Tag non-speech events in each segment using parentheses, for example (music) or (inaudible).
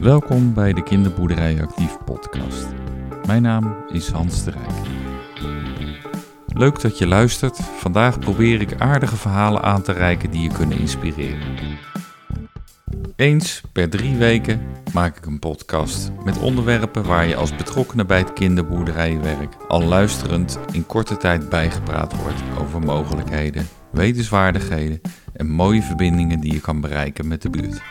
Welkom bij de Kinderboerderij Actief podcast. Mijn naam is Hans de Rijk. Leuk dat je luistert. Vandaag probeer ik aardige verhalen aan te reiken die je kunnen inspireren. Eens per drie weken maak ik een podcast met onderwerpen waar je als betrokkenen bij het kinderboerderijwerk al luisterend in korte tijd bijgepraat wordt over mogelijkheden, wetenswaardigheden en mooie verbindingen die je kan bereiken met de buurt.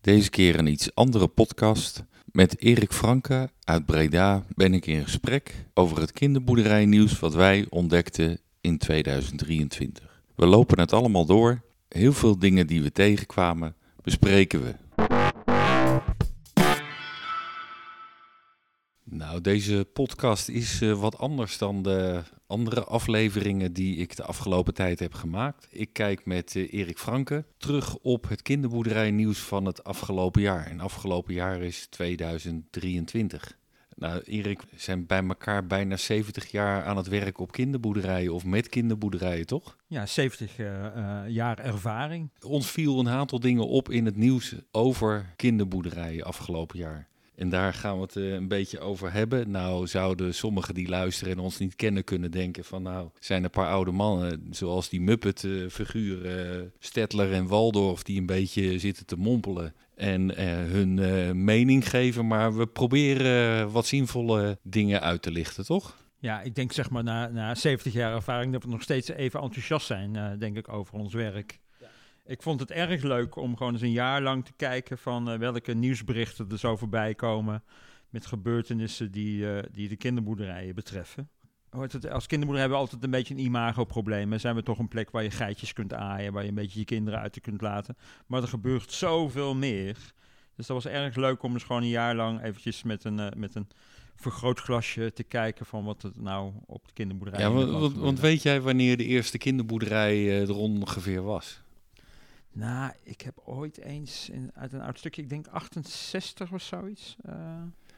Deze keer een iets andere podcast. Met Erik Franke uit Breda ben ik in gesprek over het kinderboerderijnieuws wat wij ontdekten in 2023. We lopen het allemaal door. Heel veel dingen die we tegenkwamen bespreken we. Nou, deze podcast is uh, wat anders dan de andere afleveringen die ik de afgelopen tijd heb gemaakt. Ik kijk met uh, Erik Franke terug op het kinderboerderijnieuws van het afgelopen jaar. En afgelopen jaar is 2023. Nou, Erik, we zijn bij elkaar bijna 70 jaar aan het werk op kinderboerderijen of met kinderboerderijen, toch? Ja, 70 uh, jaar ervaring. Ons viel een aantal dingen op in het nieuws over kinderboerderijen afgelopen jaar. En daar gaan we het uh, een beetje over hebben. Nou, zouden sommigen die luisteren en ons niet kennen kunnen denken van... nou, zijn een paar oude mannen, zoals die Muppet-figuren uh, Stettler en Waldorf... die een beetje zitten te mompelen en uh, hun mening geven. Maar we proberen wat zinvolle dingen uit te lichten, toch? Ja, ik denk zeg maar na, na 70 jaar ervaring dat we nog steeds even enthousiast zijn, denk ik, over ons werk. Ik vond het erg leuk om gewoon eens een jaar lang te kijken van uh, welke nieuwsberichten er zo voorbij komen met gebeurtenissen die, uh, die de kinderboerderijen betreffen. Het, als kinderboerderij hebben we altijd een beetje een imagoprobleem. Zijn we toch een plek waar je geitjes kunt aaien, waar je een beetje je kinderen uit kunt laten. Maar er gebeurt zoveel meer. Dus dat was erg leuk om eens gewoon een jaar lang eventjes met een, uh, met een vergrootglasje te kijken van wat het nou op de kinderboerderij Ja, want, want, want weet jij wanneer de eerste kinderboerderij er ongeveer was? Nou, ik heb ooit eens in, uit een oud stukje, ik denk 68 of zoiets. Uh,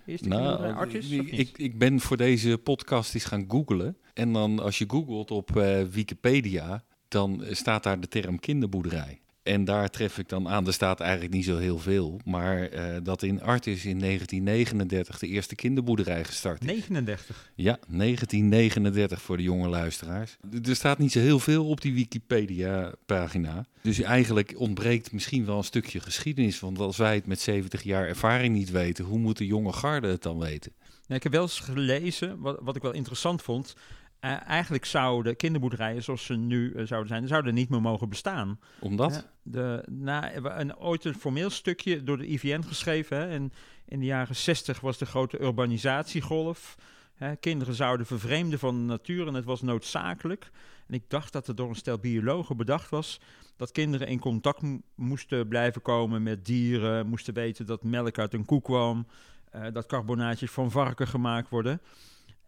eerste nou, artist, ik, ik, ik, ben voor deze podcast eens gaan googlen. En dan als je googelt op uh, Wikipedia, dan staat daar de term kinderboerderij. En daar tref ik dan aan, er staat eigenlijk niet zo heel veel, maar uh, dat in Artis in 1939 de eerste kinderboerderij gestart is. 39? Ja, 1939 voor de jonge luisteraars. Er staat niet zo heel veel op die Wikipedia-pagina. Dus eigenlijk ontbreekt misschien wel een stukje geschiedenis, want als wij het met 70 jaar ervaring niet weten, hoe moet de jonge garde het dan weten? Ja, ik heb wel eens gelezen, wat, wat ik wel interessant vond, uh, eigenlijk zouden kinderboerderijen zoals ze nu uh, zouden zijn, zouden niet meer mogen bestaan. Omdat? Uh, de, na, een, ooit een formeel stukje door de IVN geschreven. Hè, en in de jaren 60 was de grote urbanisatiegolf. Hè, kinderen zouden vervreemden van de natuur en het was noodzakelijk. En ik dacht dat er door een stel biologen bedacht was dat kinderen in contact moesten blijven komen met dieren, moesten weten dat melk uit een koe kwam, dat carbonaatjes van varken gemaakt worden.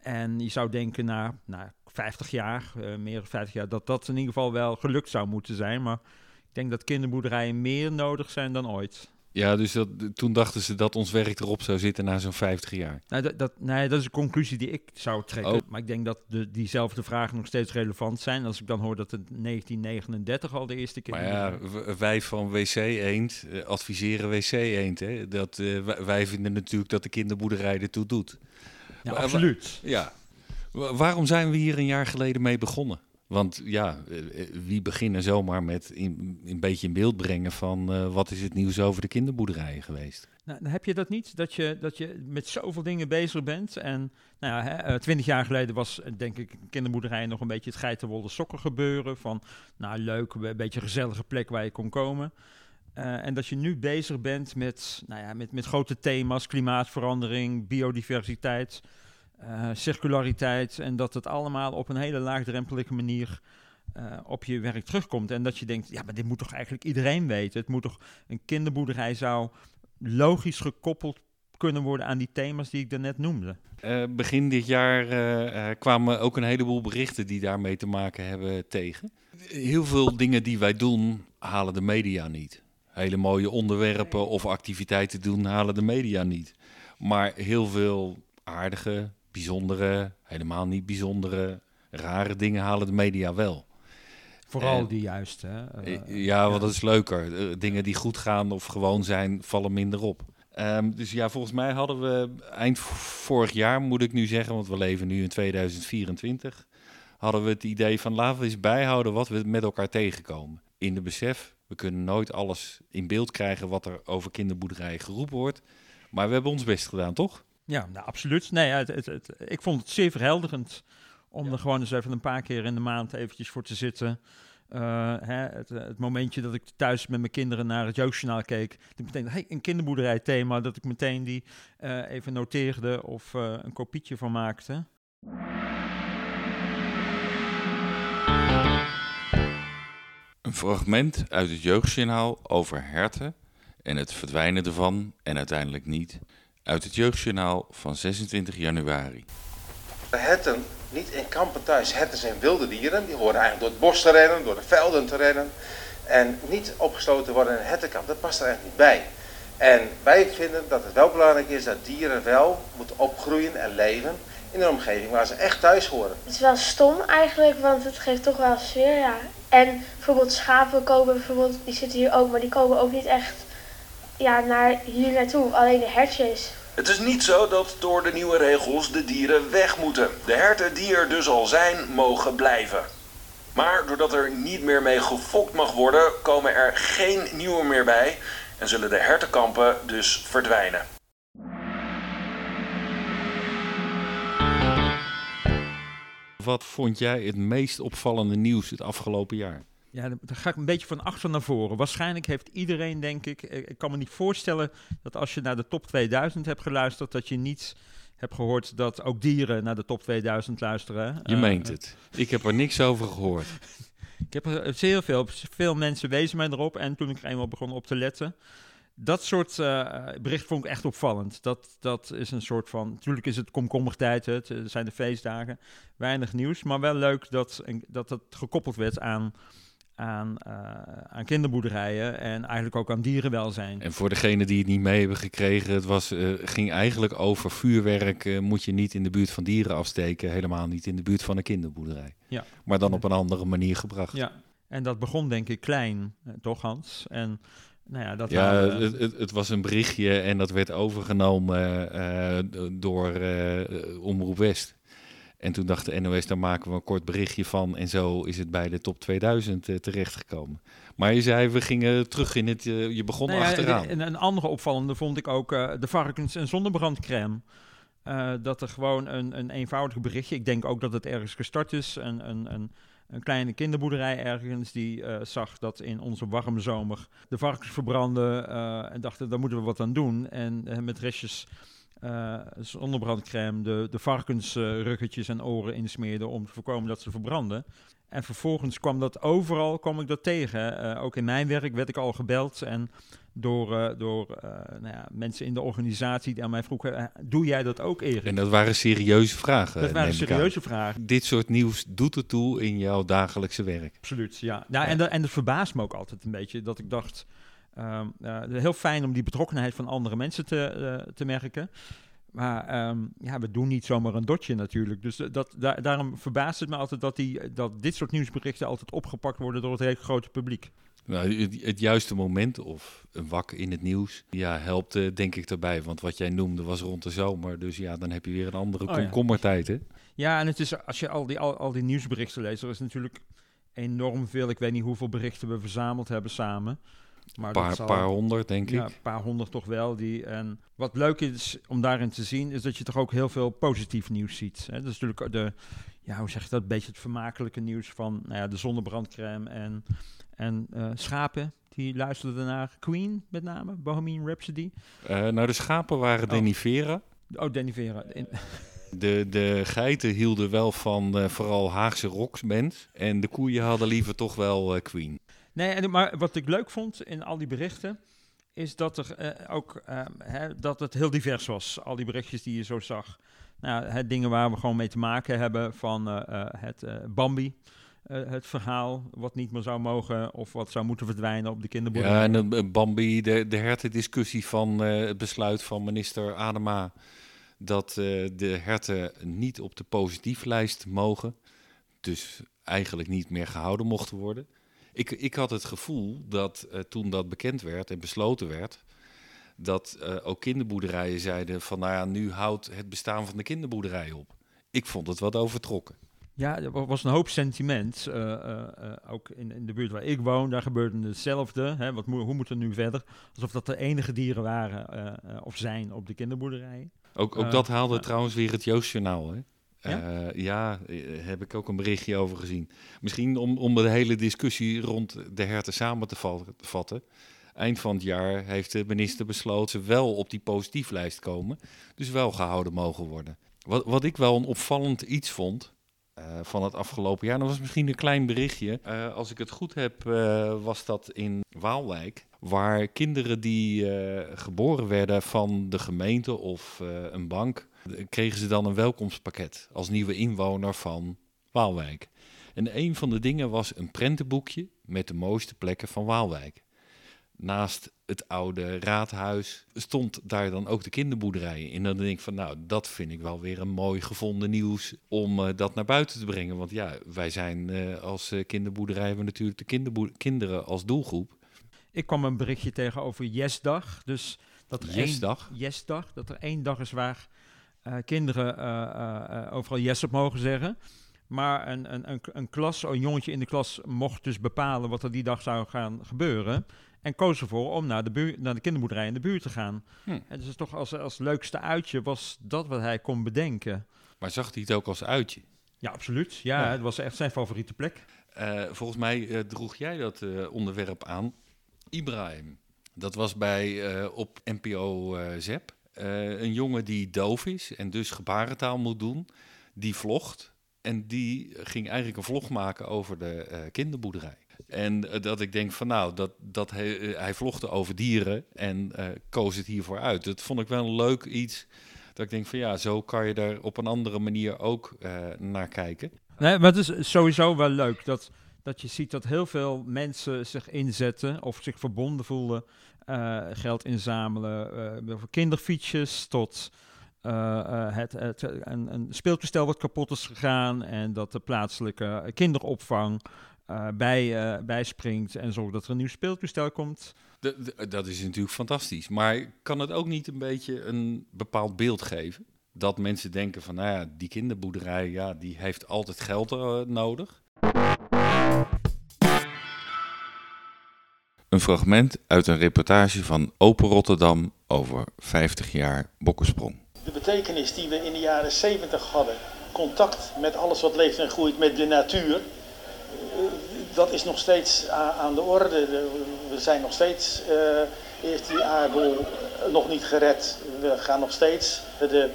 En je zou denken na, na 50 jaar, uh, meer dan 50 jaar, dat dat in ieder geval wel gelukt zou moeten zijn. Maar ik denk dat kinderboerderijen meer nodig zijn dan ooit. Ja, dus dat, toen dachten ze dat ons werk erop zou zitten na zo'n 50 jaar. Nou, dat, dat, nee, dat is een conclusie die ik zou trekken. Oh. Maar ik denk dat de, diezelfde vragen nog steeds relevant zijn. Als ik dan hoor dat het 1939 al de eerste keer... Maar ja, wij van WC Eend uh, adviseren WC Eend. Hè? Dat, uh, wij vinden natuurlijk dat de kinderboerderij ertoe doet. Ja, absoluut. Ja. Waarom zijn we hier een jaar geleden mee begonnen? Want ja, wie beginnen zomaar met in, een beetje in beeld brengen van uh, wat is het nieuws over de kinderboerderijen geweest? Nou, heb je dat niet, dat je, dat je met zoveel dingen bezig bent? En nou ja, twintig jaar geleden was denk ik kinderboerderij nog een beetje het geitenwolle sokken gebeuren. Van nou leuk, een beetje gezellige plek waar je kon komen. Uh, en dat je nu bezig bent met, nou ja, met, met grote thema's, klimaatverandering, biodiversiteit, uh, circulariteit. En dat het allemaal op een hele laagdrempelige manier uh, op je werk terugkomt. En dat je denkt, ja, maar dit moet toch eigenlijk iedereen weten. Het moet toch, een kinderboerderij zou logisch gekoppeld kunnen worden aan die thema's die ik daarnet noemde. Begin dit jaar kwamen ook een heleboel berichten die daarmee te maken hebben tegen. Heel veel dingen die wij doen halen de media niet. Hele mooie onderwerpen of activiteiten doen, halen de media niet. Maar heel veel aardige, bijzondere, helemaal niet bijzondere, rare dingen halen de media wel. Vooral die juist. Hè? Eh, Eh, ja, want dat is leuker. Eh, dingen die goed gaan of gewoon zijn, vallen minder op. Ehm, dus ja, volgens mij hadden we eind vorig jaar, moet ik nu zeggen, want we leven nu in 2024, hadden we het idee van laten we eens bijhouden wat we met elkaar tegenkomen. In de besef, we kunnen nooit alles in beeld krijgen wat er over kinderboerderijen geroepen wordt. Maar we hebben ons best gedaan, toch? Ja, nou, absoluut. Nee, het, het, het- ik vond het zeer verhelderend om er gewoon eens even een paar keer in de maand eventjes voor te zitten. Eh, hè, het, het momentje dat ik thuis met mijn kinderen naar het jeugdjournaal keek, dat meteen, hey, een kinderboerderij thema, dat ik meteen die eh, even noteerde of eh, een kopietje van maakte. Een fragment uit het jeugdjournaal over herten en het verdwijnen ervan en uiteindelijk niet. Uit het jeugdjournaal van 26 januari. Herten niet in kampen thuis. Herten zijn wilde dieren. Die horen eigenlijk door het bos te rennen, door de velden te rennen. En niet opgesloten worden in een hertenkamp, dat past er eigenlijk niet bij. En wij vinden dat het wel belangrijk is dat dieren wel moeten opgroeien en leven in een omgeving waar ze echt thuis horen. Het is wel stom eigenlijk, want het geeft toch wel sfeer, ja. En bijvoorbeeld schapen komen, bijvoorbeeld, die zitten hier ook, maar die komen ook niet echt ja, naar hier naartoe. Alleen de hertjes. Het is niet zo dat door de nieuwe regels de dieren weg moeten. De herten die er dus al zijn, mogen blijven. Maar doordat er niet meer mee gefokt mag worden, komen er geen nieuwe meer bij en zullen de hertenkampen dus verdwijnen. Wat vond jij het meest opvallende nieuws het afgelopen jaar? Ja, daar ga ik een beetje van achter naar voren. Waarschijnlijk heeft iedereen, denk ik, eh, ik kan me niet voorstellen dat als je naar de top 2000 hebt geluisterd, dat je niet hebt gehoord dat ook dieren naar de top 2000 luisteren. Je Eh, meent eh, het. Ik heb er niks over gehoord. (laughs) Ik heb er zeer veel, veel mensen wezen mij erop en toen ik er eenmaal begon op te letten. Dat soort eh bericht vond ik echt opvallend. Dat, dat is een soort van. Natuurlijk is het komkommertijd, het zijn de feestdagen. Weinig nieuws, maar wel leuk dat, dat gekoppeld werd aan, aan, eh, aan kinderboerderijen en eigenlijk ook aan dierenwelzijn. En voor degenen die het niet mee hebben gekregen, het was, eh, ging eigenlijk over vuurwerk. eh, moet je niet in de buurt van dieren afsteken, helemaal niet in de buurt van een kinderboerderij. Ja. Maar dan op een andere manier gebracht. Ja, en dat begon denk ik klein, eh, toch Hans? En nou ja, dat Ja, het, het, het was een berichtje en dat werd overgenomen eh, door eh, Omroep West. En toen dacht de NOS, daar maken we een kort berichtje van. En zo is het bij de top 2000 eh, terechtgekomen. Maar je zei, we gingen terug in het... je begon Nou ja, achteraan. En een andere opvallende vond ik ook de varkens- en zonnebrandcrème. Dat er gewoon een, een eenvoudig berichtje, ik denk ook dat het ergens gestart is, een, een, een, een kleine kinderboerderij ergens, die eh, zag dat in onze warme zomer de varkens verbranden eh, en dachten, daar moeten we wat aan doen. En eh, met restjes zonnebrandcrème de, de varkensruggetjes en oren insmeerden om te voorkomen dat ze verbranden. En vervolgens kwam dat overal, kwam ik dat tegen. Eh, ook in mijn werk werd ik al gebeld en door, eh, door eh, nou ja, mensen in de organisatie die aan mij vroegen, doe jij dat ook Erik? En dat waren serieuze vragen. dat waren serieuze vragen. Dit soort nieuws doet ertoe in jouw dagelijkse werk. Absoluut, ja. Nou, En, dat, en dat verbaast me ook altijd een beetje, dat ik dacht, eh, heel fijn om die betrokkenheid van andere mensen te, te merken. Maar ehm, ja, we doen niet zomaar een dotje natuurlijk. Dus eh, dat, da- daarom verbaast het me altijd dat, die, dat dit soort nieuwsberichten altijd opgepakt worden door het hele grote publiek. Nou, het, het juiste moment of een wak in het nieuws, ja, helpt denk ik erbij. Want wat jij noemde was rond de zomer. Dus ja, dan heb je weer een andere Oh ja. komkommertijd, hè? Ja, en het is, als je al die, al, al die nieuwsberichten leest, er is natuurlijk enorm veel. Ik weet niet hoeveel berichten we verzameld hebben samen. Maar paar, zal- paar honderd, denk Ja, ik. een paar honderd toch wel. Die, en wat leuk is om daarin te zien, is dat je toch ook heel veel positief nieuws ziet. Hè? Dat is natuurlijk de, ja, hoe zeg je dat, een beetje het vermakelijke nieuws van nou ja, de zonnebrandcrème en, en eh, schapen. Die luisterden naar Queen met name, Bohemian Rhapsody. Eh, nou, de schapen waren Oh. Denivera. Oh, Vera. In- De, de geiten hielden wel van eh, vooral Haagse rocksbands. En de koeien hadden liever toch wel Queen. Nee, maar wat ik leuk vond in al die berichten, is dat er eh, ook eh, hè, dat het heel divers was. Al die berichtjes die je zo zag. Nou, hè, dingen waar we gewoon mee te maken hebben, van eh, het Bambi. het verhaal wat niet meer zou mogen of wat zou moeten verdwijnen op de kinderboerderij. Ja, en een Bambi, de, de hertendiscussie van het besluit van minister Adema dat de herten niet op de positieflijst mogen, dus eigenlijk niet meer gehouden mochten worden. Ik, ik had het gevoel dat eh, toen dat bekend werd en besloten werd, dat eh, ook kinderboerderijen zeiden van nou ja, nu houdt het bestaan van de kinderboerderij op. Ik vond het wat overtrokken. Ja, er wa- was een hoop sentiment. eh, ook in, in de buurt waar ik woon, daar gebeurde hetzelfde. Hè, wat hoe moet het nu verder? Alsof dat de enige dieren waren of zijn op de kinderboerderij. Ook, ook dat haalde trouwens weer het Joostjournaal. Hè? Ja? Ja? ja, eh, heb ik ook een berichtje over gezien. Misschien om, om de hele discussie rond de herten samen te vatten. Eind van het jaar heeft de minister besloten ze wel op die positieflijst komen. Dus wel gehouden mogen worden. Wat, wat ik wel een opvallend iets vond eh, van het afgelopen jaar, dat was misschien een klein berichtje. Als ik het goed heb, was dat in Waalwijk. Waar kinderen die geboren werden van de gemeente of een bank, kregen ze dan een welkomstpakket als nieuwe inwoner van Waalwijk. En een van de dingen was een prentenboekje met de mooiste plekken van Waalwijk. Naast het oude raadhuis stond daar dan ook de kinderboerderij. in. En dan denk ik van, nou, dat vind ik wel weer een mooi gevonden nieuws om eh, dat naar buiten te brengen. Want ja, wij zijn eh, als eh, kinderboerderij hebben we natuurlijk de kinderboer- kinderen als doelgroep. Ik kwam een berichtje tegen over Yesdag. Dus dat er één- Yesdag? Yesdag, dat er één dag is waar kinderen eh, eh, eh, overal yes op mogen zeggen. Maar een, een, een, een klas, een jongetje in de klas mocht dus bepalen wat er die dag zou gaan gebeuren. En koos ervoor om naar de, buurt, naar de kinderboerderij in de buurt te gaan. Hm. En dus toch als, als leukste uitje was dat wat hij kon bedenken. Maar zag hij het ook als uitje? Ja, absoluut. Ja, Ja. het was echt zijn favoriete plek. Eh, volgens mij eh, droeg jij dat eh, onderwerp aan. Ibrahim. Dat was bij eh, op NPO eh ZEP. Eh, een jongen die doof is en dus gebarentaal moet doen. Die vlogt. En die ging eigenlijk een vlog maken over de eh, kinderboerderij. En eh, dat ik denk van nou, dat, dat hij, hij vlogde over dieren en koos het hiervoor uit. Dat vond ik wel een leuk iets. Dat ik denk van ja, zo kan je er op een andere manier ook naar kijken. Nee, maar het is sowieso wel leuk dat, dat je ziet dat heel veel mensen zich inzetten of zich verbonden voelen, geld inzamelen, eh, voor kinderfietsjes tot eh, eh, het, het, een, een speeltoestel wat kapot is gegaan en dat de plaatselijke kinderopvang eh, bij, eh, bijspringt en zorgt dat er een nieuw speeltoestel komt. D- d- dat is natuurlijk fantastisch. Maar kan het ook niet een beetje een bepaald beeld geven? Dat mensen denken van, nou ja, die kinderboerderij, ja, die heeft altijd geld eh, nodig. Een fragment uit een reportage van Open Rotterdam over 50 jaar bokkensprong. De betekenis die we in de jaren 70 hadden, contact met alles wat leeft en groeit, met de natuur, eh, dat is nog steeds aan de orde. De- We zijn nog steeds, is die aardbol nog niet gered. We gaan nog steeds, de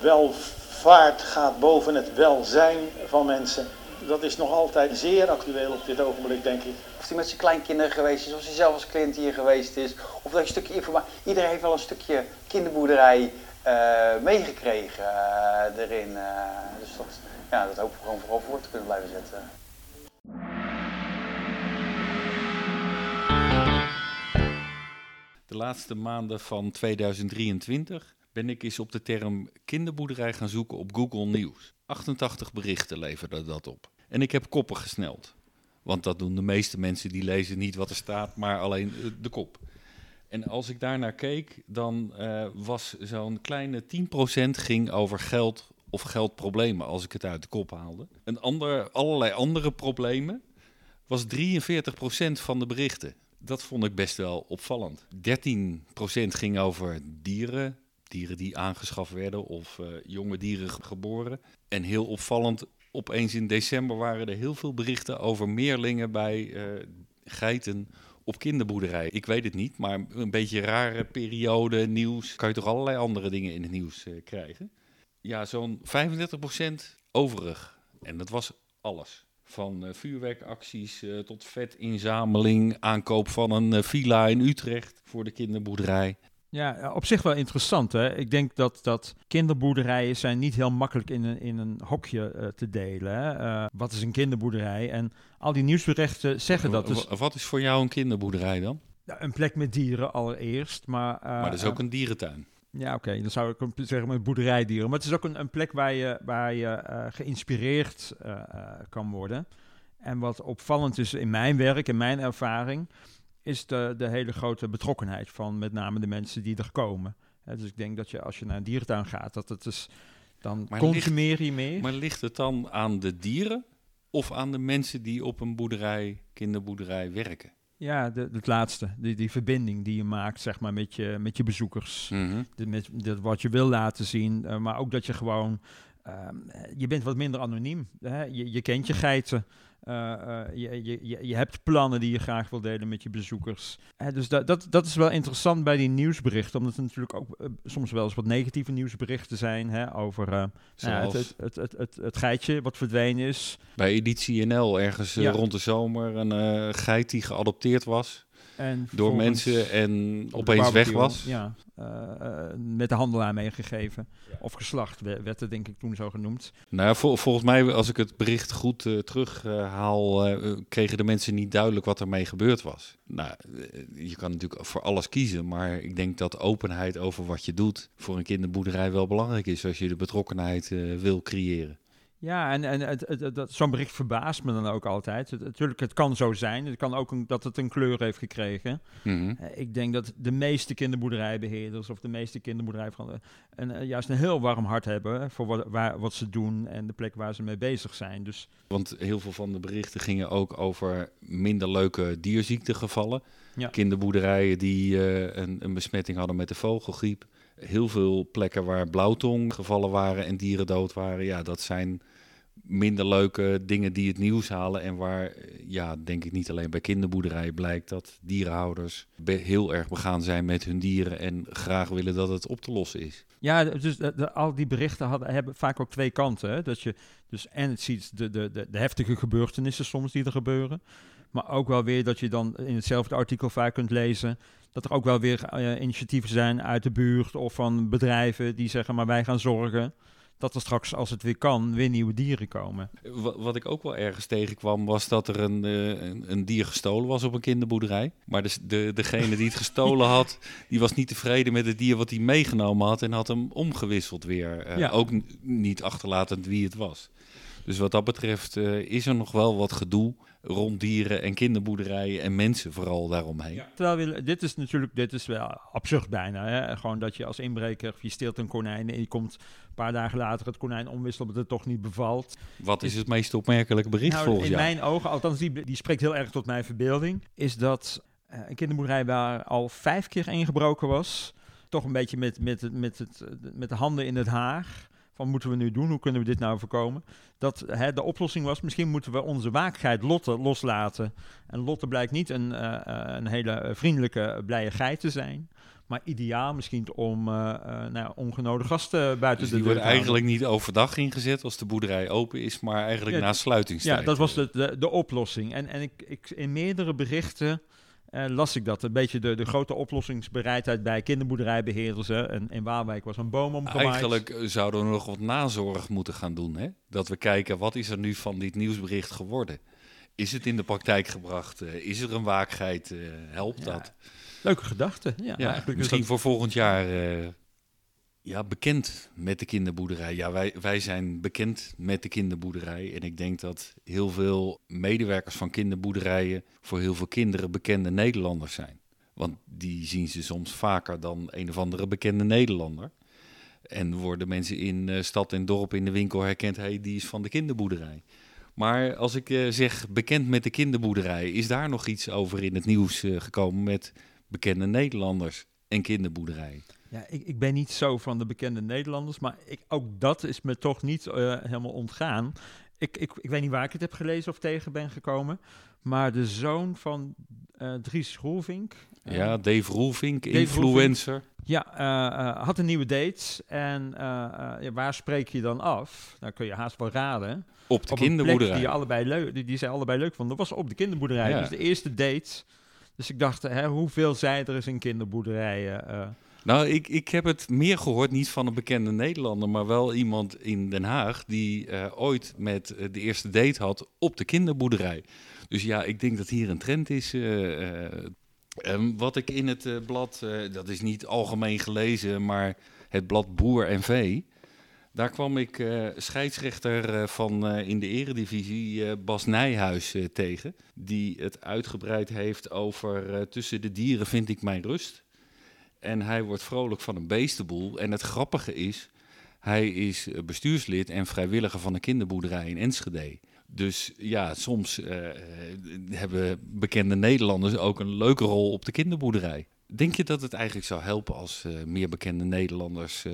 welvaart gaat boven het welzijn van mensen. Dat is nog altijd zeer actueel op dit ogenblik, denk ik. Of hij met zijn kleinkinderen geweest is, of hij zelf als kind hier geweest is. Of dat je een stukje informatie. Iedereen heeft wel een stukje kinderboerderij eh, meegekregen eh, erin. eh. dus dat, ja, dat hopen we gewoon vooral voor te kunnen blijven zetten. De laatste maanden van 2023 ben ik eens op de term kinderboerderij gaan zoeken op Google News. 88 berichten leverde dat op. En ik heb koppen gesneld. Want dat doen de meeste mensen die lezen niet wat er staat, maar alleen eh, de kop. En als ik daarnaar keek, dan eh, was zo'n kleine 10% ging over geld of geldproblemen, als ik het uit de kop haalde. Een ander, allerlei andere problemen was 43% van de berichten. Dat vond ik best wel opvallend. 13% ging over dieren, dieren die aangeschaft werden of eh, jonge dieren ge- geboren. En heel opvallend, opeens in december waren er heel veel berichten over meerlingen bij eh, geiten op kinderboerderij. Ik weet het niet, maar een beetje rare periode, nieuws. Kan je toch allerlei andere dingen in het nieuws eh, krijgen? Ja, zo'n 35% overig. En dat was alles. Van eh, vuurwerkacties tot vetinzameling, aankoop van een villa in Utrecht voor de kinderboerderij. Ja, op zich wel interessant. Hè? Ik denk dat, dat kinderboerderijen zijn niet heel makkelijk in een, in een hokje uh, te delen. Hè? Uh, wat is een kinderboerderij? En al die nieuwsberichten zeggen dat. Dus, wat is voor jou een kinderboerderij dan? Ja, een plek met dieren allereerst. Maar, uh, maar dat is ook een dierentuin. Ja, oké. Okay. Dan zou ik zeggen met boerderijdieren. Maar het is ook een, een plek waar je, waar je geïnspireerd kan worden. En wat opvallend is in mijn werk, in mijn ervaring is de, de hele grote betrokkenheid van met name de mensen die er komen. dus ik denk dat je als je naar een dierentuin gaat, dat het is, dan maar consumeer je meer. Maar ligt het dan aan de dieren of aan de mensen die op een boerderij, kinderboerderij werken? Ja, de, het laatste. Die, die verbinding die je maakt zeg maar, met, je, met je bezoekers. Mhm. de, met, de, wat je wil laten zien. Uh, maar ook dat je gewoon... Uh, je bent wat minder anoniem. Hè? Je, je kent je geiten. Uh, je, je, je, hebt plannen die je graag wil delen met je bezoekers. dus dat, dat, dat is wel interessant bij die nieuwsberichten, omdat er natuurlijk ook soms wel eens wat negatieve nieuwsberichten zijn hè, over het, het, het, het, het, geitje wat verdwenen is. Bij Editie NL ergens ja. rond de zomer een geit die geadopteerd was. En door mensen en opeens weg was. Ja, uh, met de handelaar meegegeven. Ja. Of geslacht werd het denk ik toen zo genoemd. Nou, vol, volgens mij, als ik het bericht goed uh, terughaal, uh, kregen de mensen niet duidelijk wat ermee gebeurd was. Nou, je kan natuurlijk voor alles kiezen, maar ik denk dat openheid over wat je doet voor een kinderboerderij wel belangrijk is als je de betrokkenheid wil creëren. Ja, en, en het, het, het, zo'n bericht verbaast me dan ook altijd. Natuurlijk, het kan zo zijn. Het kan ook een, dat het een kleur heeft gekregen. -hmm. uh, ik denk dat de meeste kinderboerderijbeheerders of de meeste kinderboerderijveranderen een, uh, juist een heel warm hart hebben voor wat, waar, wat ze doen en de plek waar ze mee bezig zijn. Dus... Want heel veel van de berichten gingen ook over minder leuke dierziektegevallen. Ja. Kinderboerderijen die uh, een, een besmetting hadden met de vogelgriep heel veel plekken waar blauwtong gevallen waren en dieren dood waren. Ja, dat zijn minder leuke dingen die het nieuws halen. En waar, ja, denk ik niet alleen bij kinderboerderijen blijkt dat dierenhouders heel erg begaan zijn met hun dieren en graag willen dat het op te lossen is. Ja, dus de, al die berichten hadden, hebben vaak ook twee kanten. Hè? Dat je dus en het ziet de, de, de heftige gebeurtenissen soms die er gebeuren. Maar ook wel weer dat je dan in hetzelfde artikel vaak kunt lezen dat er ook wel weer uh, initiatieven zijn uit de buurt of van bedrijven die zeggen, maar wij gaan zorgen dat er straks, als het weer kan, weer nieuwe dieren komen. Wat, ik ook wel ergens tegenkwam, was dat er een, uh, een, een, dier gestolen was op een kinderboerderij. Maar de, de, degene die het (laughs) gestolen had, die was niet tevreden met het dier wat hij meegenomen had en had hem omgewisseld weer. Uh, ja. Ook niet achterlatend wie het was. Dus wat dat betreft uh, is er nog wel wat gedoe rond dieren en kinderboerderijen en mensen vooral daaromheen. Ja. Terwijl we, dit is natuurlijk, dit is wel absurd bijna. Hè? Gewoon dat je als inbreker, je steelt een konijn en je komt een paar dagen later het konijn omwisselen omdat het toch niet bevalt. Wat is, is het meest opmerkelijke bericht nou, volgens in jou? In mijn ogen, althans die, die spreekt heel erg tot mijn verbeelding, is dat uh, een kinderboerderij waar al vijf keer ingebroken was, toch een beetje met, met, met, het, met de handen in het haar van moeten we nu doen? Hoe kunnen we dit nou voorkomen? Dat hè, de oplossing was, misschien moeten we onze waakheid Lotte loslaten. En Lotte blijkt niet een, uh, een hele vriendelijke, blije geit te zijn. Maar ideaal misschien om uh, nou, ongenode gasten buiten dus de deur te wordt eigenlijk niet overdag ingezet als de boerderij open is, maar eigenlijk ja, na sluitingstijd. Ja, dat was de, de, de oplossing. En, en ik, ik, in meerdere berichten uh, las ik dat. Een beetje de, de grote oplossingsbereidheid bij kinderboerderijbeheerders. En in Waalwijk was een boom omgewaaid. Eigenlijk zouden we nog wat nazorg moeten gaan doen. Hè? Dat we kijken, wat is er nu van dit nieuwsbericht geworden? Is het in de praktijk gebracht? Uh, is er een waakheid? Uh, helpt ja. dat? Leuke gedachte. Ja, ja misschien dat... voor volgend jaar ja, bekend met de kinderboerderij. Ja, wij, wij zijn bekend met de kinderboerderij. En ik denk dat heel veel medewerkers van kinderboerderijen voor heel veel kinderen bekende Nederlanders zijn. Want die zien ze soms vaker dan een of andere bekende Nederlander. En worden mensen in uh, stad en dorp in de winkel herkend, hey, die is van de kinderboerderij. Maar als ik uh, zeg bekend met de kinderboerderij, is daar nog iets over in het nieuws uh, gekomen met bekende Nederlanders en kinderboerderijen? Ja, ik, ik ben niet zo van de bekende Nederlanders, maar ik, ook dat is me toch niet uh, helemaal ontgaan. Ik, ik, ik weet niet waar ik het heb gelezen of tegen ben gekomen, maar de zoon van uh, Dries Roelvink. Uh, ja, Dave Roelvink, Dave influencer. Roelvink, ja, had een nieuwe date. En waar spreek je dan af? Nou kun je haast wel raden. Op de op kinderboerderij. Die, allebei leuk, die, die zij allebei leuk vonden. Dat was op de kinderboerderij. Ja. Dus de eerste date. Dus ik dacht, hè, hoeveel zij er is in kinderboerderijen Nou, ik, ik heb het meer gehoord, niet van een bekende Nederlander, maar wel iemand in Den Haag die eh, ooit met eh, de eerste date had op de kinderboerderij. Dus ja, ik denk dat hier een trend is. eh, eh, en wat ik in het blad, dat is niet algemeen gelezen, maar het blad Boer en Vee. Daar kwam ik scheidsrechter van in de eredivisie, Bas Nijhuis, tegen. Die het uitgebreid heeft over tussen de dieren vind ik mijn rust. En hij wordt vrolijk van een beestenboel. En het grappige is, hij is eh, bestuurslid en vrijwilliger van een kinderboerderij in Enschede. Dus ja, soms eh, eh, hebben bekende Nederlanders ook een leuke rol op de kinderboerderij. Denk je dat het eigenlijk zou helpen als meer bekende Nederlanders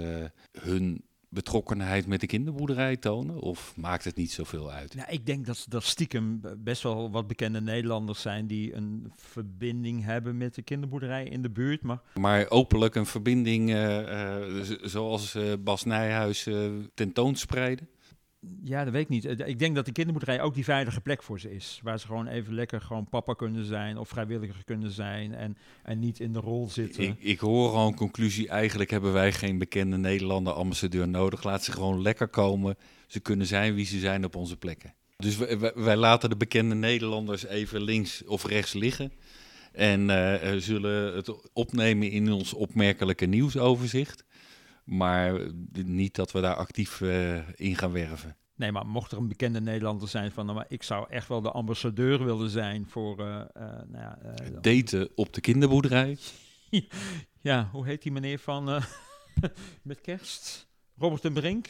hun betrokkenheid met de kinderboerderij tonen? Of maakt het niet zoveel uit? Nou, ik denk dat, dat stiekem best wel wat bekende Nederlanders zijn die een verbinding hebben met de kinderboerderij in de buurt. Maar Maar openlijk een verbinding eh, eh, zoals eh, Bas Nijhuis tentoonspreiden? Ja, dat weet ik niet. Eh, Ik denk dat de kinderboerderij ook die veilige plek voor ze is. Waar ze gewoon even lekker gewoon papa kunnen zijn of vrijwilliger kunnen zijn en, en niet in de rol zitten. Ik, ik hoor al een conclusie. Eigenlijk hebben wij geen bekende Nederlander ambassadeur nodig. Laat ze gewoon lekker komen. Ze kunnen zijn wie ze zijn op onze plekken. Dus wij, wij- laten de bekende Nederlanders even links of rechts liggen. En eh, eh, zullen het opnemen in ons opmerkelijke nieuwsoverzicht. Maar niet dat we daar actief eh, in gaan werven. Nee, maar mocht er een bekende Nederlander zijn van, nou, maar ik zou echt wel de ambassadeur willen zijn voor, eh, nou ja, Daten op de kinderboerderij. (laughs) ja, hoe heet die meneer van (laughs) met kerst? Robert en Brink?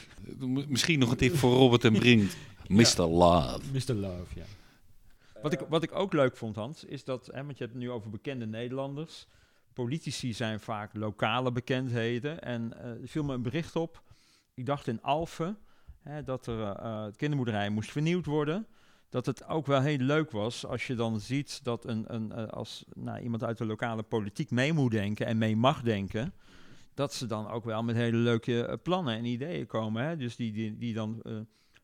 Misschien nog een tip voor Robert en Brink. (laughs) Mr. Love. Mr. Love, ja. Wat ik, wat ik ook leuk vond, Hans, is dat, hè, want je hebt het nu over bekende Nederlanders. Politici zijn vaak lokale bekendheden. En eh, er viel me een bericht op. Ik dacht in Alphen hè, dat er eh, het kinderboerderij moest vernieuwd worden. Dat het ook wel heel leuk was als je dan ziet dat een, een, eh, als nou, iemand uit de lokale politiek mee moet denken en mee mag denken. Dat ze dan ook wel met hele leuke plannen en ideeën komen. Hè? Dus die, die, die dan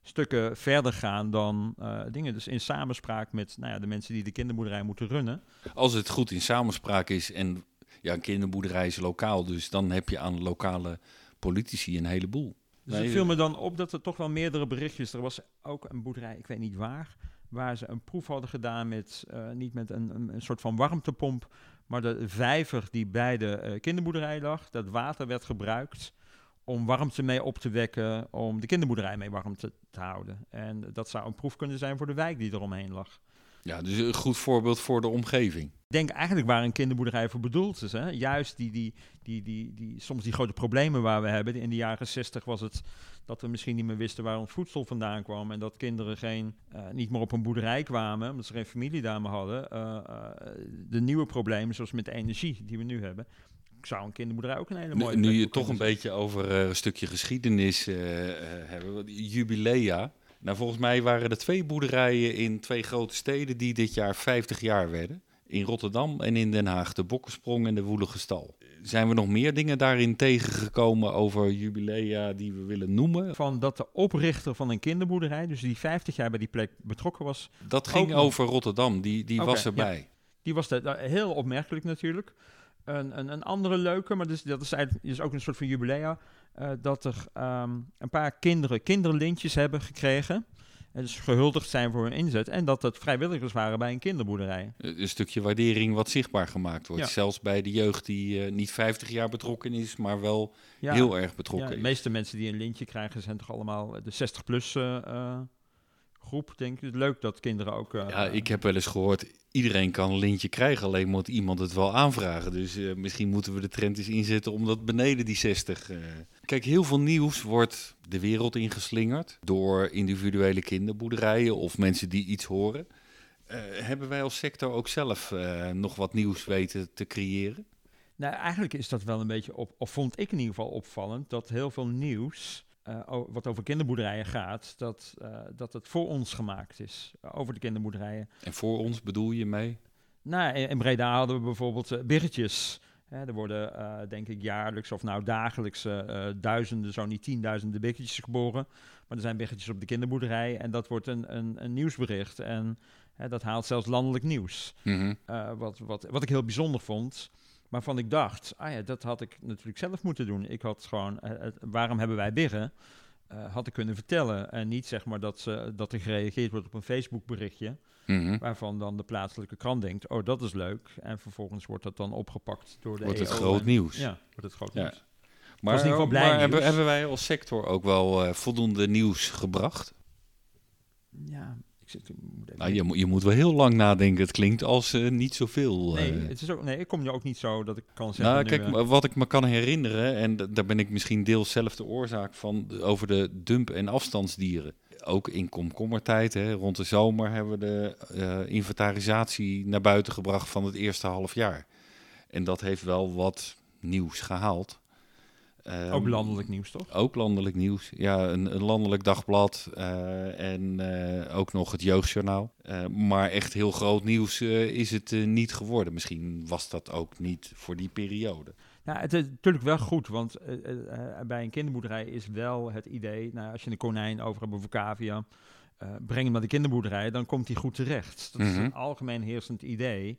stukken verder gaan dan dingen. Dus in samenspraak met nou ja, de mensen die de kinderboerderij moeten runnen. Als het goed in samenspraak is en ja, een kinderboerderij is lokaal, dus dan heb je aan lokale politici een heleboel. Dus het viel me dan op dat er toch wel meerdere berichtjes... Er was ook een boerderij, ik weet niet waar... waar ze een proef hadden gedaan met... eh, niet met een, een, een soort van warmtepomp... maar de vijver die bij de eh, kinderboerderij lag... dat water werd gebruikt om warmte mee op te wekken... om de kinderboerderij mee warm te, te houden. En dat zou een proef kunnen zijn voor de wijk die eromheen lag. Ja, dus een goed voorbeeld voor de omgeving. Ik denk eigenlijk waar een kinderboerderij voor bedoeld is. Hè? Juist die, die, die, die, die, soms die grote problemen waar we hebben. In de jaren zestig was het dat we misschien niet meer wisten waar ons voedsel vandaan kwam. En dat kinderen geen, eh, niet meer op een boerderij kwamen, omdat ze geen familie daar meer hadden. Eh, eh, de nieuwe problemen, zoals met de energie die we nu hebben. Zou een kinderboerderij ook een hele mooie Nu, nu je toch een beetje over een stukje geschiedenis hebben, jubilea. Nou, volgens mij waren er twee boerderijen in twee grote steden die dit jaar 50 jaar werden. In Rotterdam en in Den Haag, de Bokkensprong en de Woelige Stal. Zijn we nog meer dingen daarin tegengekomen over jubilea die we willen noemen? Van dat de oprichter van een kinderboerderij, dus die 50 jaar bij die plek betrokken was, Dat ging over Rotterdam, die, die was ja. erbij. Die was heel opmerkelijk natuurlijk. Een, een, een andere leuke, maar dus, dat is eigenlijk is ook een soort van jubilea. eh, dat er ehm, een paar kinderen kinderlintjes hebben gekregen. En dus gehuldigd zijn voor hun inzet. En dat het vrijwilligers waren bij een kinderboerderij. Een stukje waardering wat zichtbaar gemaat wordt. Ja. Zelfs bij de jeugd die eh, niet 50 jaar betrokken is, maar wel Ja, heel erg ja, betrokken de is. meeste mensen die een lintje krijgen zijn toch allemaal de 60-plus groep, denk ik. Leuk dat kinderen ook... eh, Ja, ik heb wel eens gehoord, iedereen kan een lintje krijgen, alleen moet iemand het wel aanvragen. Dus eh, misschien moeten we de trend eens inzetten om dat beneden die 60. eh. Kijk, heel veel nieuws wordt de wereld ingeslingerd door individuele kinderboerderijen of mensen die iets horen. Eh, hebben wij als sector ook zelf eh, nog wat nieuws weten te creëren? Nou, eigenlijk is dat wel een beetje op, of vond ik in ieder geval opvallend, dat heel veel nieuws, eh, wat over kinderboerderijen gaat, dat, eh, dat het voor ons gemaakt is, over de kinderboerderijen. En voor ons bedoel je mee? Nou, in, in Breda hadden we bijvoorbeeld eh, birretjes. Hè, er worden, denk ik, jaarlijks of nou dagelijks duizenden, zo niet tienduizenden biggetjes geboren. Maar er zijn biggetjes op de kinderboerderij en dat wordt een, een, een nieuwsbericht. En hè, dat haalt zelfs landelijk nieuws. Mhm. Wat, wat, wat ik heel bijzonder vond. Waarvan ik dacht, ah ja, dat had ik natuurlijk zelf moeten doen. Ik had gewoon, eh, waarom hebben wij biggen? Eh, had ik kunnen vertellen. En niet zeg maar dat, ze, dat er gereageerd wordt op een Facebook berichtje. Mhm. Waarvan dan de plaatselijke krant denkt, oh dat is leuk. En vervolgens wordt dat dan opgepakt door de Wordt het EO groot en- nieuws. Ja, wordt het groot Ja. nieuws. Maar, in ieder geval blij maar hebben, nieuws. hebben wij als sector ook wel eh, voldoende nieuws gebracht? Ja, zit, ik moet even Nou, je, moet- je moet wel heel lang nadenken. Het klinkt als eh, niet zoveel. Nee, eh. het is ook, nee, ik kom je ook niet zo dat ik kan zeggen... Nou, kijk, eh, wat ik me kan herinneren, en daar ben ik misschien deels zelf de oorzaak van, de- over de dump- en afstandsdieren. Ook in komkommertijd, hè, rond de zomer, hebben we de eh, inventarisatie naar buiten gebracht van het eerste half jaar. En dat heeft wel wat nieuws gehaald. Ehm, ook landelijk nieuws, toch? Ook landelijk nieuws. Ja, een, een landelijk dagblad eh, en eh, ook nog het Jeugdjournaal. Eh, maar echt heel groot nieuws is het niet geworden. Misschien was dat ook niet voor die periode. Ja, het is natuurlijk wel goed, want bij een kinderboerderij is wel het idee, nou, als je een konijn over hebt of een cavia, breng hem naar de kinderboerderij, dan komt hij goed terecht. Dat is Mhm. een algemeen heersend idee,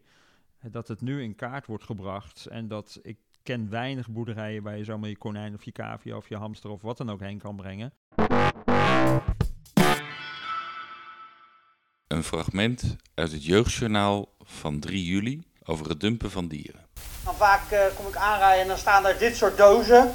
dat het nu in kaart wordt gebracht en dat ik ken weinig boerderijen waar je zomaar je konijn of je cavia of je hamster of wat dan ook heen kan brengen. Een fragment uit het Jeugdjournaal van 3 juli over het dumpen van dieren. Dan vaak eh, kom ik aanrijden en dan staan er dit soort dozen.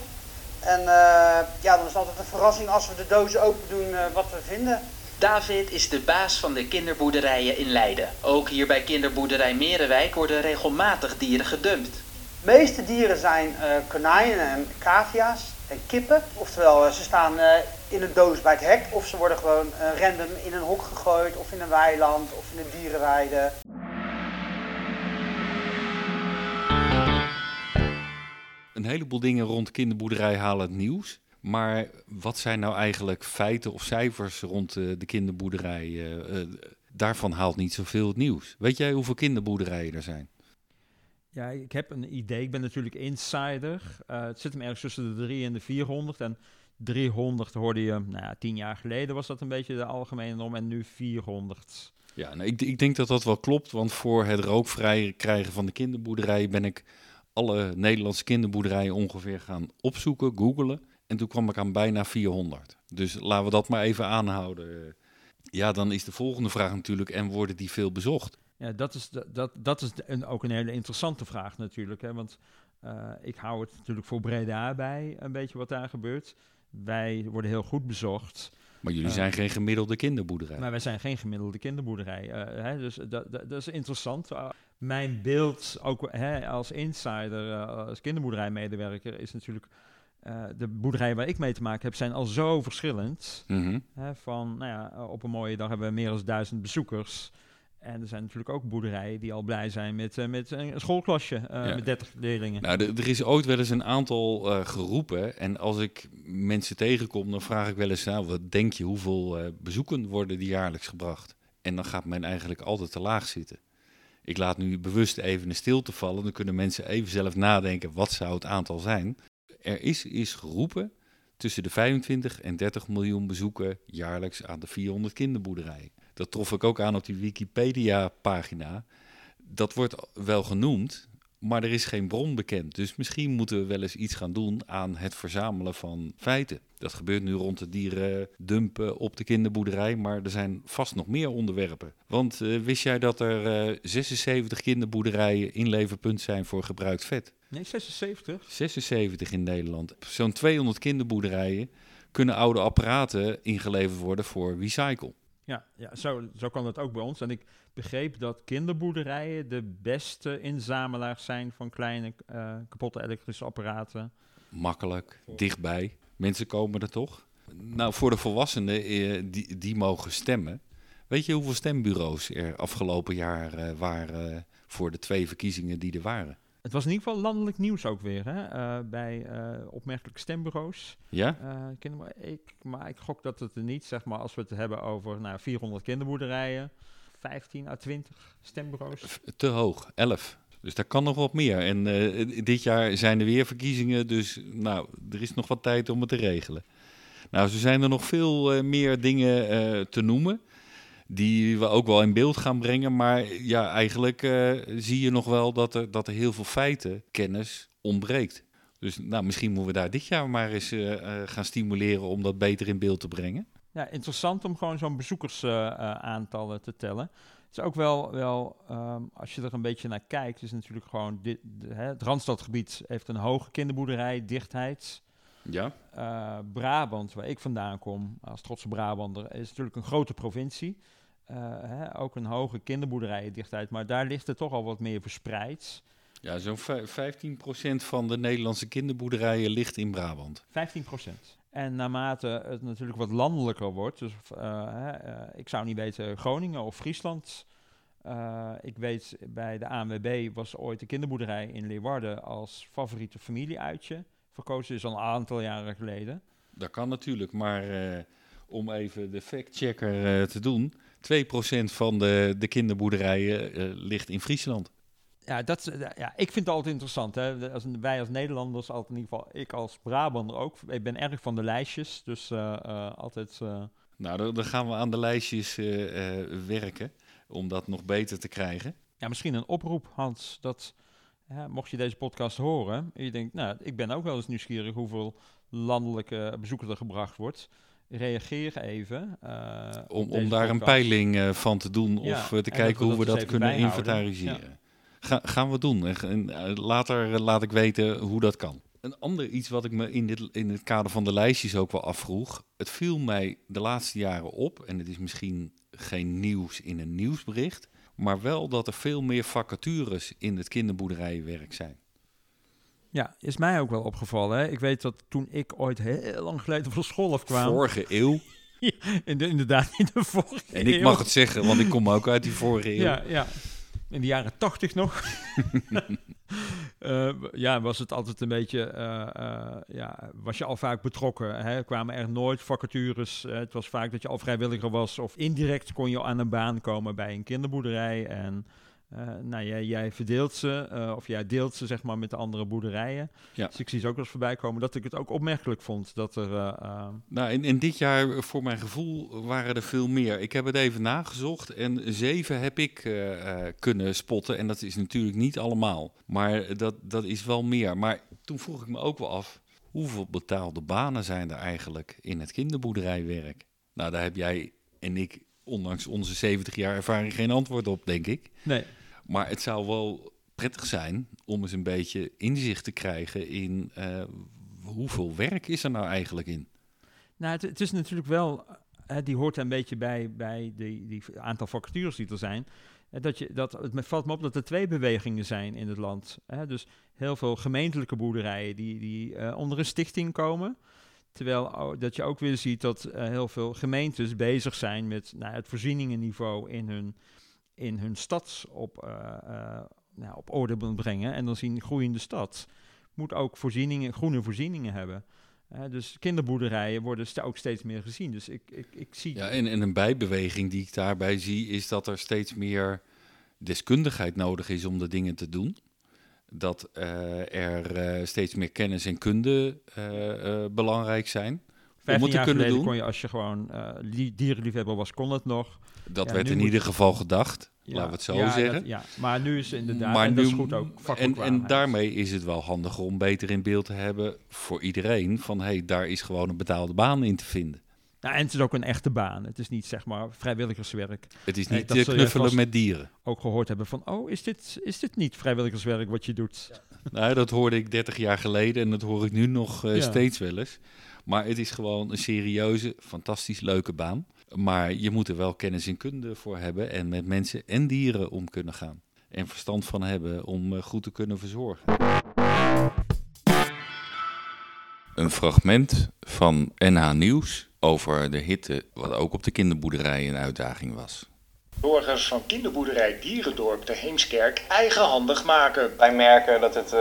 En eh, ja, dan is het altijd een verrassing als we de dozen open doen eh, wat we vinden. David is de baas van de kinderboerderijen in Leiden. Ook hier bij kinderboerderij Merenwijk worden regelmatig dieren gedumpt. De meeste dieren zijn eh, konijnen en cavia's en kippen. Oftewel, eh, ze staan eh, in een doos bij het hek of ze worden gewoon random in een hok gegooid of in een weiland of in een dierenweide. Een heleboel dingen rond kinderboerderij halen het nieuws. Maar wat zijn nou eigenlijk feiten of cijfers rond de kinderboerderij? daarvan haalt niet zoveel het nieuws. Weet jij hoeveel kinderboerderijen er zijn? Ja, ik heb een idee. Ik ben natuurlijk insider. Eh, het zit hem ergens tussen de 3 en de 400. En 300 hoorde je, nou ja, tien jaar geleden was dat een beetje de algemene norm. En nu 400. Ja, nou, ik, ik denk dat dat wel klopt. Want voor het rookvrij krijgen van de kinderboerderij ben ik alle Nederlandse kinderboerderijen ongeveer gaan opzoeken, googelen. En toen kwam ik aan bijna 400. Dus laten we dat maar even aanhouden. Ja, dan is de volgende vraag natuurlijk, en worden die veel bezocht? Ja, dat is, de- dat, dat is de- een, ook een hele interessante vraag natuurlijk. Hè? Want eh, ik hou het natuurlijk voor Breda bij, een beetje wat daar gebeurt. Wij worden heel goed bezocht. Maar jullie Eh, zijn geen gemiddelde kinderboerderij. Maar wij zijn geen gemiddelde kinderboerderij. eh, hè, dus dat, dat, dat is interessant. Mijn beeld, ook hè, als insider, als kinderboerderijmedewerker, is natuurlijk... de boerderijen waar ik mee te maken heb, zijn al zo verschillend. Mhm. Hè, van, nou ja, op een mooie dag hebben we meer dan duizend bezoekers. En er zijn natuurlijk ook boerderijen die al blij zijn met, eh, met een schoolklasje eh, Ja. met 30 leerlingen. Nou, er- is ooit wel eens een aantal eh, geroepen. En als ik mensen tegenkom, dan vraag ik wel eens, nou, wat denk je, hoeveel bezoeken worden die jaarlijks gebracht? En dan gaat men eigenlijk altijd te laag zitten. Ik laat nu bewust even een stilte vallen, dan kunnen mensen even zelf nadenken, wat zou het aantal zijn? Er is, is geroepen tussen de 25 en 30 miljoen bezoeken jaarlijks aan de 400 kinderboerderijen. Dat trof ik ook aan op die Wikipedia-pagina. Dat wordt wel genoemd, maar er is geen bron bekend. Dus misschien moeten we wel eens iets gaan doen aan het verzamelen van feiten. Dat gebeurt nu rond de dieren dumpen op de kinderboerderij, maar er zijn vast nog meer onderwerpen. Want eh, wist jij dat er eh, 76 kinderboerderijen inleverpunt zijn voor gebruikt vet? Nee, 76? 76 in Nederland. Zo'n 200 kinderboerderijen kunnen oude apparaten ingeleverd worden voor recycle. Ja, ja zo, zo kan dat ook bij ons. En ik begreep dat kinderboerderijen de beste inzamelaars zijn van kleine eh, kapotte elektrische apparaten. Makkelijk, dichtbij. Mensen komen er toch? Nou, voor de volwassenen eh, die, die mogen stemmen. Weet je hoeveel stembureaus er afgelopen jaar eh, waren voor de twee verkiezingen die er waren? Het was in ieder geval landelijk nieuws ook weer, hè? eh, bij eh, opmerkelijke stembureaus. Ja? Eh, kinder- ik, maar ik gok dat het er niet, zeg maar, als we het hebben over nou, 400 kinderboerderijen, 15 à 20 stembureaus. Te hoog, 11. Dus daar kan nog wat meer. En dit jaar zijn er weer verkiezingen, dus nou, er is nog wat tijd om het te regelen. Nou, zo zijn er nog veel meer dingen te noemen. Die we ook wel in beeld gaan brengen. Maar ja, eigenlijk eh, zie je nog wel dat er, dat er heel veel feiten, kennis ontbreekt. Dus nou, misschien moeten we daar dit jaar maar eens eh, eh, gaan stimuleren om dat beter in beeld te brengen. Ja, interessant om gewoon zo'n bezoekersaantallen te tellen. Het is ook wel, wel ehm, als je er een beetje naar kijkt, is natuurlijk gewoon, dit, hè, het Randstadgebied heeft een hoge kinderboerderij, dichtheid. Ja. Eh, Brabant, waar ik vandaan kom, als trotse Brabander, is natuurlijk een grote provincie. Eh, hè, ook een hoge kinderboerderijendichtheid, maar daar ligt het toch al wat meer verspreid. Ja, zo'n vij- 15% van de Nederlandse kinderboerderijen ligt in Brabant. 15% En naarmate het natuurlijk wat landelijker wordt, dus eh, hè, ik zou niet weten Groningen of Friesland. Ik weet bij de ANWB was ooit de kinderboerderij in Leeuwarden als favoriete familieuitje verkozen, is al een aantal jaren geleden. Dat kan natuurlijk, maar eh, om even de factchecker eh, te doen, 2% van de, de kinderboerderijen eh, ligt in Friesland. Ja, dat, ja, ik vind het altijd interessant. Hè? Als, wij als Nederlanders, altijd in ieder geval ik als Brabander ook. Ik ben erg van de lijstjes, dus altijd... Nou, dan, dan gaan we aan de lijstjes werken om dat nog beter te krijgen. Ja, misschien een oproep, Hans, dat hè, mocht je deze podcast horen en je denkt, nou, ik ben ook wel eens nieuwsgierig hoeveel landelijke bezoekers er gebracht wordt. Reageer even. eh, Om, om daar een peiling eh, van te doen Ja, of eh, te en kijken we hoe we dat dat kunnen bijhouden. inventariseren. Ga, gaan we doen. En, later laat ik weten hoe dat kan. Een ander iets wat ik me in, dit, in het kader van de lijstjes ook wel afvroeg. Het viel mij de laatste jaren op, en het is misschien geen nieuws in een nieuwsbericht, maar wel dat er veel meer vacatures in het kinderboerderijenwerk zijn. Ja, is mij ook wel opgevallen. Hè? Ik weet dat toen ik ooit heel lang geleden van school afkwam. Vorige eeuw, (laughs) de, inderdaad, in de vorige en ik eeuw. mag het zeggen, want ik kom ook uit die vorige eeuw. Ja, ja. In de jaren tachtig nog. (laughs) Eh, ja, was het altijd een beetje, eh, eh, ja, was je al vaak betrokken. Hè? Kwamen er nooit vacatures. het was vaak dat je al vrijwilliger was. Of indirect kon je aan een baan komen bij een kinderboerderij. En eh, nou, jij, jij verdeelt ze, eh, of jij deelt ze zeg maar met de andere boerderijen. Ja. Dus ik zie ze ook wel eens voorbij komen. Dat ik het ook opmerkelijk vond dat er... eh, Nou, en, en dit jaar, voor mijn gevoel, waren er veel meer. Ik heb het even nagezocht en zeven heb ik kunnen spotten. En dat is natuurlijk niet allemaal, maar dat, dat is wel meer. Maar toen vroeg ik me ook wel af, hoeveel betaalde banen zijn er eigenlijk in het kinderboerderijwerk? Nou, daar heb jij en ik, ondanks onze 70 jaar ervaring, geen antwoord op, denk ik. nee, Maar het zou wel prettig zijn om eens een beetje inzicht te krijgen in eh, hoeveel werk is er nou eigenlijk in. Nou, het, is natuurlijk wel, eh, die hoort een beetje bij, bij die, die aantal vacatures die er zijn. Eh, dat je, dat, het valt me op dat er twee bewegingen zijn in het land. Dus heel veel gemeentelijke boerderijen die, die onder een stichting komen. Terwijl dat je ook weer ziet dat heel veel gemeentes bezig zijn met nou, het voorzieningenniveau in hun, in hun stad op, eh, eh, nou, op orde brengen. En dan zien groeiende stad moet ook voorzieningen, groene voorzieningen hebben. Dus kinderboerderijen worden st- ook steeds meer gezien. Dus ik, ik, ik zie... Ja, en, en een bijbeweging die ik daarbij zie, is dat er steeds meer deskundigheid nodig is om de dingen te doen. Dat eh, er steeds meer kennis en kunde belangrijk zijn. Om 15 het te jaar kunnen geleden doen. kon je, als je gewoon li- dierenliefhebber was, kon het nog. Dat Ja, werd in ieder geval gedacht, Ja, laten we het zo ja, zeggen. dat- ja, maar nu is het inderdaad, maar en nu, dat is goed ook, en, en daarmee is het wel handiger om beter in beeld te hebben voor iedereen. Van hé, hey, daar is gewoon een betaalde baan in te vinden. Nou, en het is ook een echte baan. Het is niet, zeg maar, vrijwilligerswerk. Het is Nee, niet eh, zul je knuffelen met dieren. Ook gehoord hebben van, oh, is dit, is dit niet vrijwilligerswerk wat je doet? Nou, dat hoorde ik 30 jaar geleden en dat hoor ik nu nog eh, steeds wel eens. Maar het is gewoon een serieuze, fantastisch leuke baan. Maar je moet er wel kennis en kunde voor hebben en met mensen en dieren om kunnen gaan. En verstand van hebben om eh, goed te kunnen verzorgen. Een fragment van NH Nieuws over de hitte, wat ook op de kinderboerderij een uitdaging was. Burgers van kinderboerderij Dierendorp te Heemskerk eigenhandig maken. Wij merken dat het eh,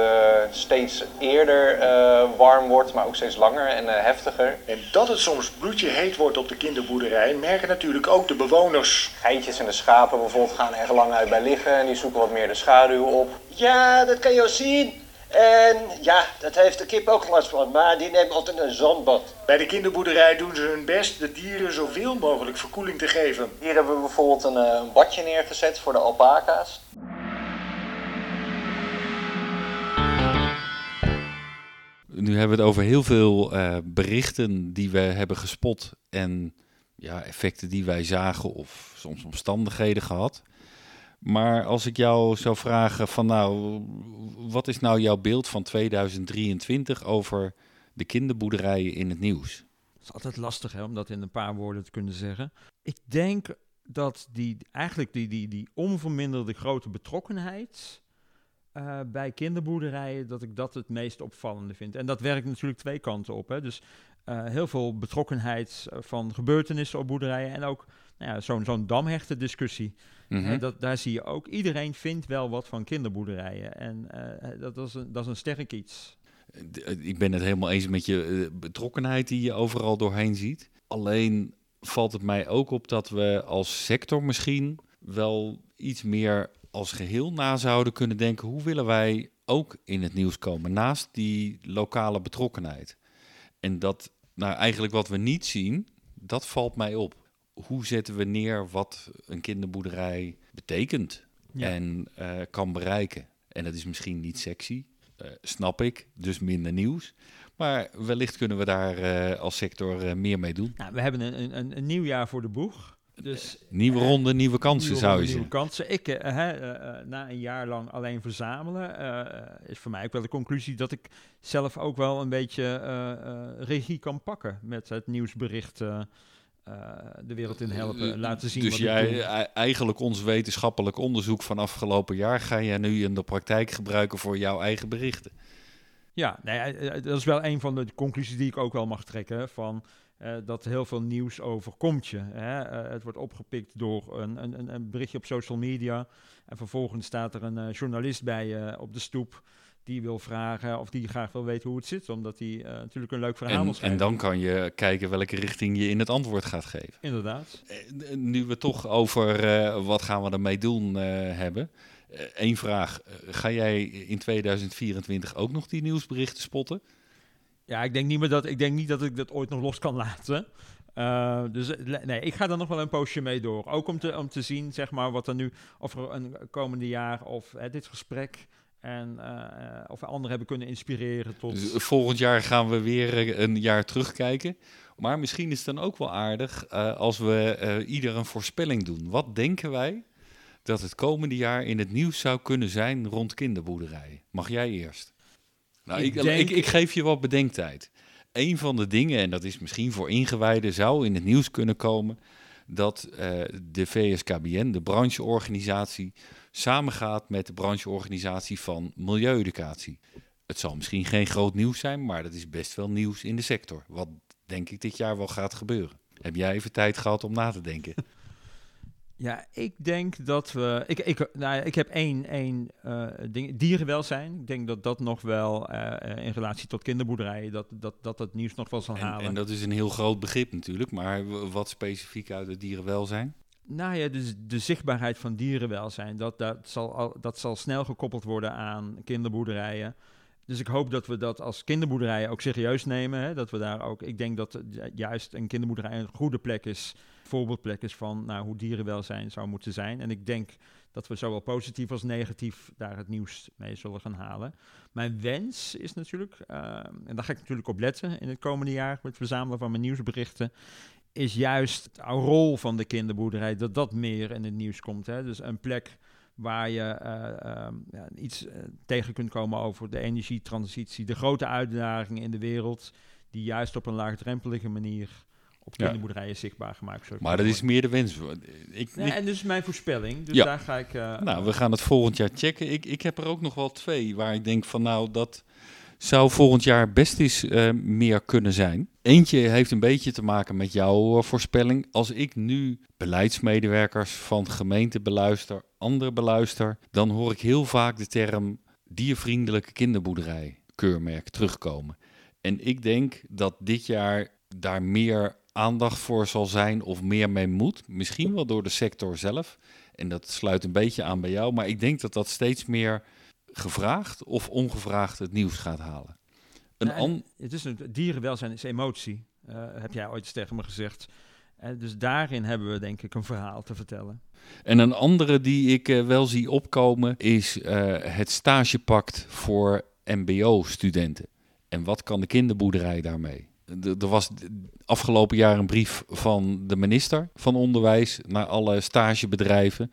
steeds eerder eh, warm wordt, maar ook steeds langer en eh, heftiger. En dat het soms bloedje heet wordt op de kinderboerderij merken natuurlijk ook de bewoners. Geitjes en de schapen bijvoorbeeld gaan er erg lang uit bij liggen en die zoeken wat meer de schaduw op. Ja, dat kan je wel zien. En ja, dat heeft de kip ook last van, maar die neemt altijd een zandbad. Bij de kinderboerderij doen ze hun best de dieren zoveel mogelijk verkoeling te geven. Hier hebben we bijvoorbeeld een, eh, een badje neergezet voor de alpaca's. Nu hebben we het over heel veel eh, berichten die we hebben gespot en ja, effecten die wij zagen of soms omstandigheden gehad. Maar als ik jou zou vragen van nou, wat is nou jouw beeld van 2023 over de kinderboerderijen in het nieuws? Het is altijd lastig hè, om dat in een paar woorden te kunnen zeggen. Ik denk dat die, eigenlijk die, die, die onverminderde grote betrokkenheid uh, bij kinderboerderijen, dat ik dat het meest opvallende vind. En dat werkt natuurlijk twee kanten op. Hè. Dus uh, heel veel betrokkenheid van gebeurtenissen op boerderijen en ook nou ja, zo'n zo'n damhechten discussie. Mm -hmm. dat, daar zie je ook, iedereen vindt wel wat van kinderboerderijen. En uh, dat, is een, dat is een sterk iets. Ik ben het helemaal eens met je betrokkenheid die je overal doorheen ziet. Alleen valt het mij ook op dat we als sector misschien wel iets meer als geheel na zouden kunnen denken, hoe willen wij ook in het nieuws komen, naast die lokale betrokkenheid. En dat, nou eigenlijk wat we niet zien, dat valt mij op. Hoe zetten we neer wat een kinderboerderij betekent ja. en uh, kan bereiken? En dat is misschien niet sexy, uh, snap ik, dus minder nieuws. Maar wellicht kunnen we daar uh, als sector meer mee doen. Nou, we hebben een, een, een nieuw jaar voor de boeg. Dus, nieuwe ronde, nieuwe kansen nieuwe zou je zeggen. Nieuwe kansen. Ik, na een jaar lang alleen verzamelen, eh, is voor mij ook wel de conclusie dat ik zelf ook wel een beetje eh, regie kan pakken met het nieuwsbericht. De wereld in helpen, laten zien. Dus wat jij, doe. eigenlijk ons wetenschappelijk onderzoek van afgelopen jaar ga jij nu in de praktijk gebruiken voor jouw eigen berichten. Ja, nee, dat is wel een van de conclusies die ik ook wel mag trekken. Van, uh, dat heel veel nieuws overkomt je. Hè? Uh, het wordt opgepikt door een, een, een, berichtje op social media. En vervolgens staat er een uh, journalist bij je op de stoep. Die wil vragen of die graag wil weten hoe het zit. Omdat hij natuurlijk een leuk verhaal en. En dan kan je kijken welke richting je in het antwoord gaat geven. Inderdaad. Nu we toch over wat gaan we ermee doen hebben. Eén vraag. ga jij in 2024 ook nog die nieuwsberichten spotten? Ja, ik denk niet meer dat ik denk niet dat ik dat ooit nog los kan laten. Uh, dus nee, ik ga er nog wel een poosje mee door. Ook om te, om te zien, zeg maar, wat er nu over een komende jaar of hè, dit gesprek en uh, of we anderen hebben kunnen inspireren tot. Dus volgend jaar gaan we weer een jaar terugkijken. Maar misschien is het dan ook wel aardig uh, als we ieder een voorspelling doen. Wat denken wij dat het komende jaar in het nieuws zou kunnen zijn rond kinderboerderijen? Mag jij eerst? Nou, ik, ik, denk- ik, ik geef je wat bedenktijd. Een van de dingen, en dat is misschien voor ingewijden, zou in het nieuws kunnen komen dat eh, de VSKBN, de brancheorganisatie, samengaat met de brancheorganisatie van Milieueducatie. Het zal misschien geen groot nieuws zijn, maar dat is best wel nieuws in de sector. Wat denk ik dit jaar wel gaat gebeuren. Heb jij even tijd gehad om na te denken? (laughs) Ja, ik denk dat we. Ik, ik, nou, ik heb één, één uh, ding. Dierenwelzijn. Ik denk dat dat nog wel uh, in relatie tot kinderboerderijen. Dat, dat, dat het nieuws nog wel zal En, halen. en dat is een heel groot begrip natuurlijk, maar wat specifiek uit het dierenwelzijn? Nou ja, dus de zichtbaarheid van dierenwelzijn. Dat, dat, zal, al, dat zal snel gekoppeld worden aan kinderboerderijen. Dus ik hoop dat we dat als kinderboerderijen ook serieus nemen. Hè? Dat we daar ook. Ik denk dat uh, juist een kinderboerderij een goede plek is voorbeeldplek is van nou, hoe dierenwelzijn zou moeten zijn. En ik denk dat we zowel positief als negatief daar het nieuws mee zullen gaan halen. Mijn wens is natuurlijk, uh, en daar ga ik natuurlijk op letten in het komende jaar met het verzamelen van mijn nieuwsberichten, is juist de rol van de kinderboerderij, dat dat meer in het nieuws komt. Hè? Dus een plek waar je uh, uh, ja, iets uh, tegen kunt komen over de energietransitie, de grote uitdagingen in de wereld, die juist op een laagdrempelige manier op kinderboerderijen ja. zichtbaar gemaakt. Maar dat is meer de wens. Ik, ja, en dus mijn voorspelling. Dus ja. daar ga ik... Uh, nou, we gaan het volgend jaar checken. Ik, ik heb er ook nog wel twee waar ik denk van nou, dat zou volgend jaar best eens uh, meer kunnen zijn. Eentje heeft een beetje te maken met jouw uh, voorspelling. Als ik nu beleidsmedewerkers van gemeente beluister, anderen beluister, dan hoor ik heel vaak de term diervriendelijke kinderboerderij keurmerk terugkomen. En ik denk dat dit jaar daar meer aandacht voor zal zijn of meer mee moet. Misschien wel door de sector zelf. En dat sluit een beetje aan bij jou. Maar ik denk dat dat steeds meer gevraagd of ongevraagd het nieuws gaat halen. Een Nou, an- het is een, dierenwelzijn is emotie, eh, heb jij ooit eens tegen me gezegd. Eh, dus daarin hebben we denk ik een verhaal te vertellen. En een andere die ik eh, wel zie opkomen is het stagepact voor MBO-studenten. En wat kan de kinderboerderij daarmee? Er was afgelopen jaar een brief van de minister van Onderwijs naar alle stagebedrijven.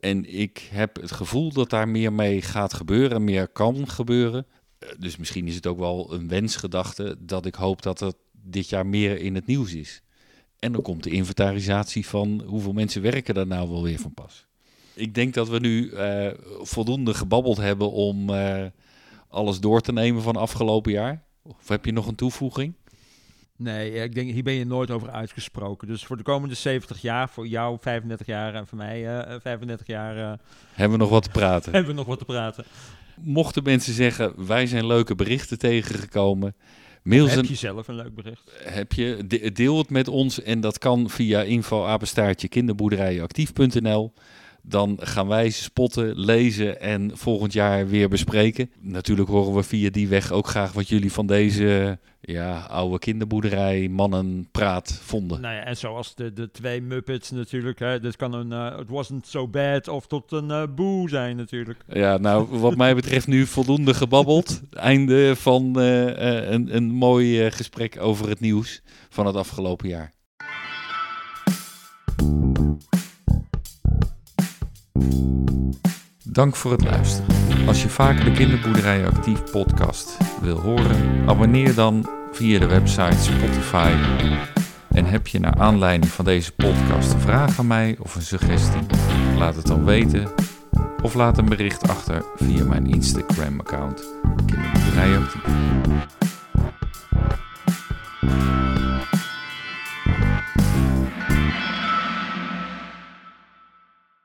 En ik heb het gevoel dat daar meer mee gaat gebeuren, meer kan gebeuren. Eh, Dus misschien is het ook wel een wensgedachte dat ik hoop dat het dit jaar meer in het nieuws is. En dan komt de inventarisatie van hoeveel mensen werken daar nou wel weer van pas. Ik denk dat we nu eh, voldoende gebabbeld hebben om eh, alles door te nemen van afgelopen jaar. Of heb je nog een toevoeging? Nee, ik denk, hier ben je nooit over uitgesproken. Dus voor de komende 70 jaar, voor jou 35 jaar en voor mij eh, 35 jaar, eh, Hebben we nog wat te praten? (laughs) hebben we nog wat te praten. Mochten mensen zeggen, wij zijn leuke berichten tegengekomen. Mail Heb je zelf een leuk bericht? heb je, de- deel het met ons en dat kan via info apenstaartje kinderboerderijenactief.nl. Dan gaan wij spotten, lezen en volgend jaar weer bespreken. Natuurlijk horen we via die weg ook graag wat jullie van deze ja, oude kinderboerderij mannen praat vonden. Nou ja, en zoals de, de twee Muppets natuurlijk. Hè, dit kan een eh, It wasn't so bad of tot een eh boe zijn natuurlijk. Ja, nou, wat mij betreft nu voldoende gebabbeld. Einde van eh, eh, een, een mooi eh, gesprek over het nieuws van het afgelopen jaar. Dank voor het luisteren. Als je vaker de Kinderboerderij Actief podcast wil horen, abonneer dan via de website Spotify. En heb je naar aanleiding van deze podcast een vraag aan mij of een suggestie? Laat het dan weten of laat een bericht achter via mijn Instagram-account Kinderboerderij Actief.